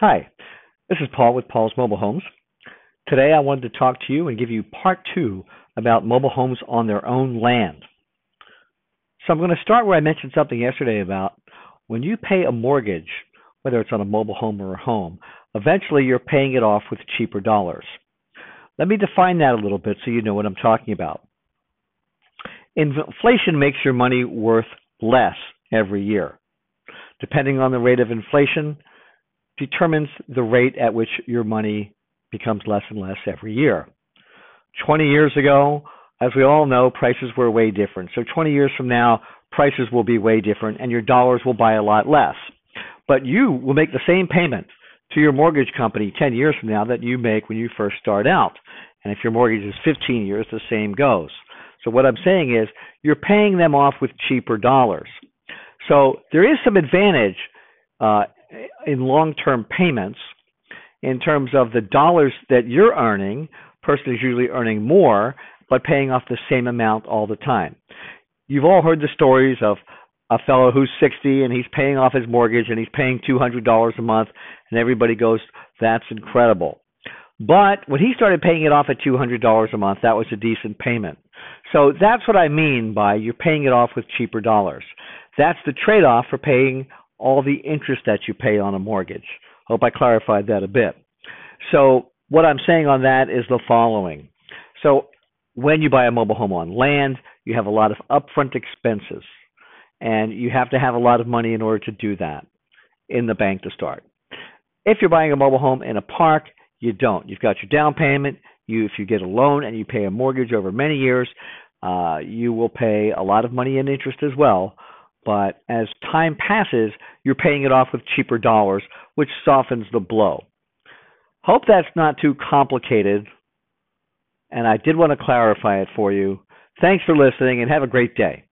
Hi, this is Paul with Paul's Mobile Homes. Today I wanted to talk to you and give you part two about mobile homes on their own land. So I'm going to start where I mentioned something yesterday about when you pay a mortgage, whether it's on a mobile home or a home, eventually you're paying it off with cheaper dollars. Let me define that a little bit so you know what I'm talking about. Inflation makes your money worth less every year. Depending on the rate of inflation, determines the rate at which your money becomes less and less every year. 20 years ago, as we all know, prices were way different. So 20 years from now, prices will be way different and your dollars will buy a lot less. But you will make the same payment to your mortgage company 10 years from now that you make when you first start out. And if your mortgage is 15 years, the same goes. So what I'm saying is you're paying them off with cheaper dollars. So there is some advantage uh, in long-term payments in terms of the dollars that you're earning. Person is usually earning more, but paying off the same amount all the time. You've all heard the stories of a fellow who's 60 and he's paying off his mortgage and he's paying $200 a month, and everybody goes, "That's incredible." But when he started paying it off at $200 a month, that was a decent payment. So that's what I mean by you're paying it off with cheaper dollars. That's the trade off for paying all the interest that you pay on a mortgage. Hope I clarified that a bit. So, what I'm saying on that is the following. So, when you buy a mobile home on land, you have a lot of upfront expenses, and you have to have a lot of money in order to do that in the bank to start. If you're buying a mobile home in a park, you don't. You've got your down payment. You, if you get a loan and you pay a mortgage over many years, uh, you will pay a lot of money in interest as well. But as time passes, you're paying it off with cheaper dollars, which softens the blow. Hope that's not too complicated. And I did want to clarify it for you. Thanks for listening and have a great day.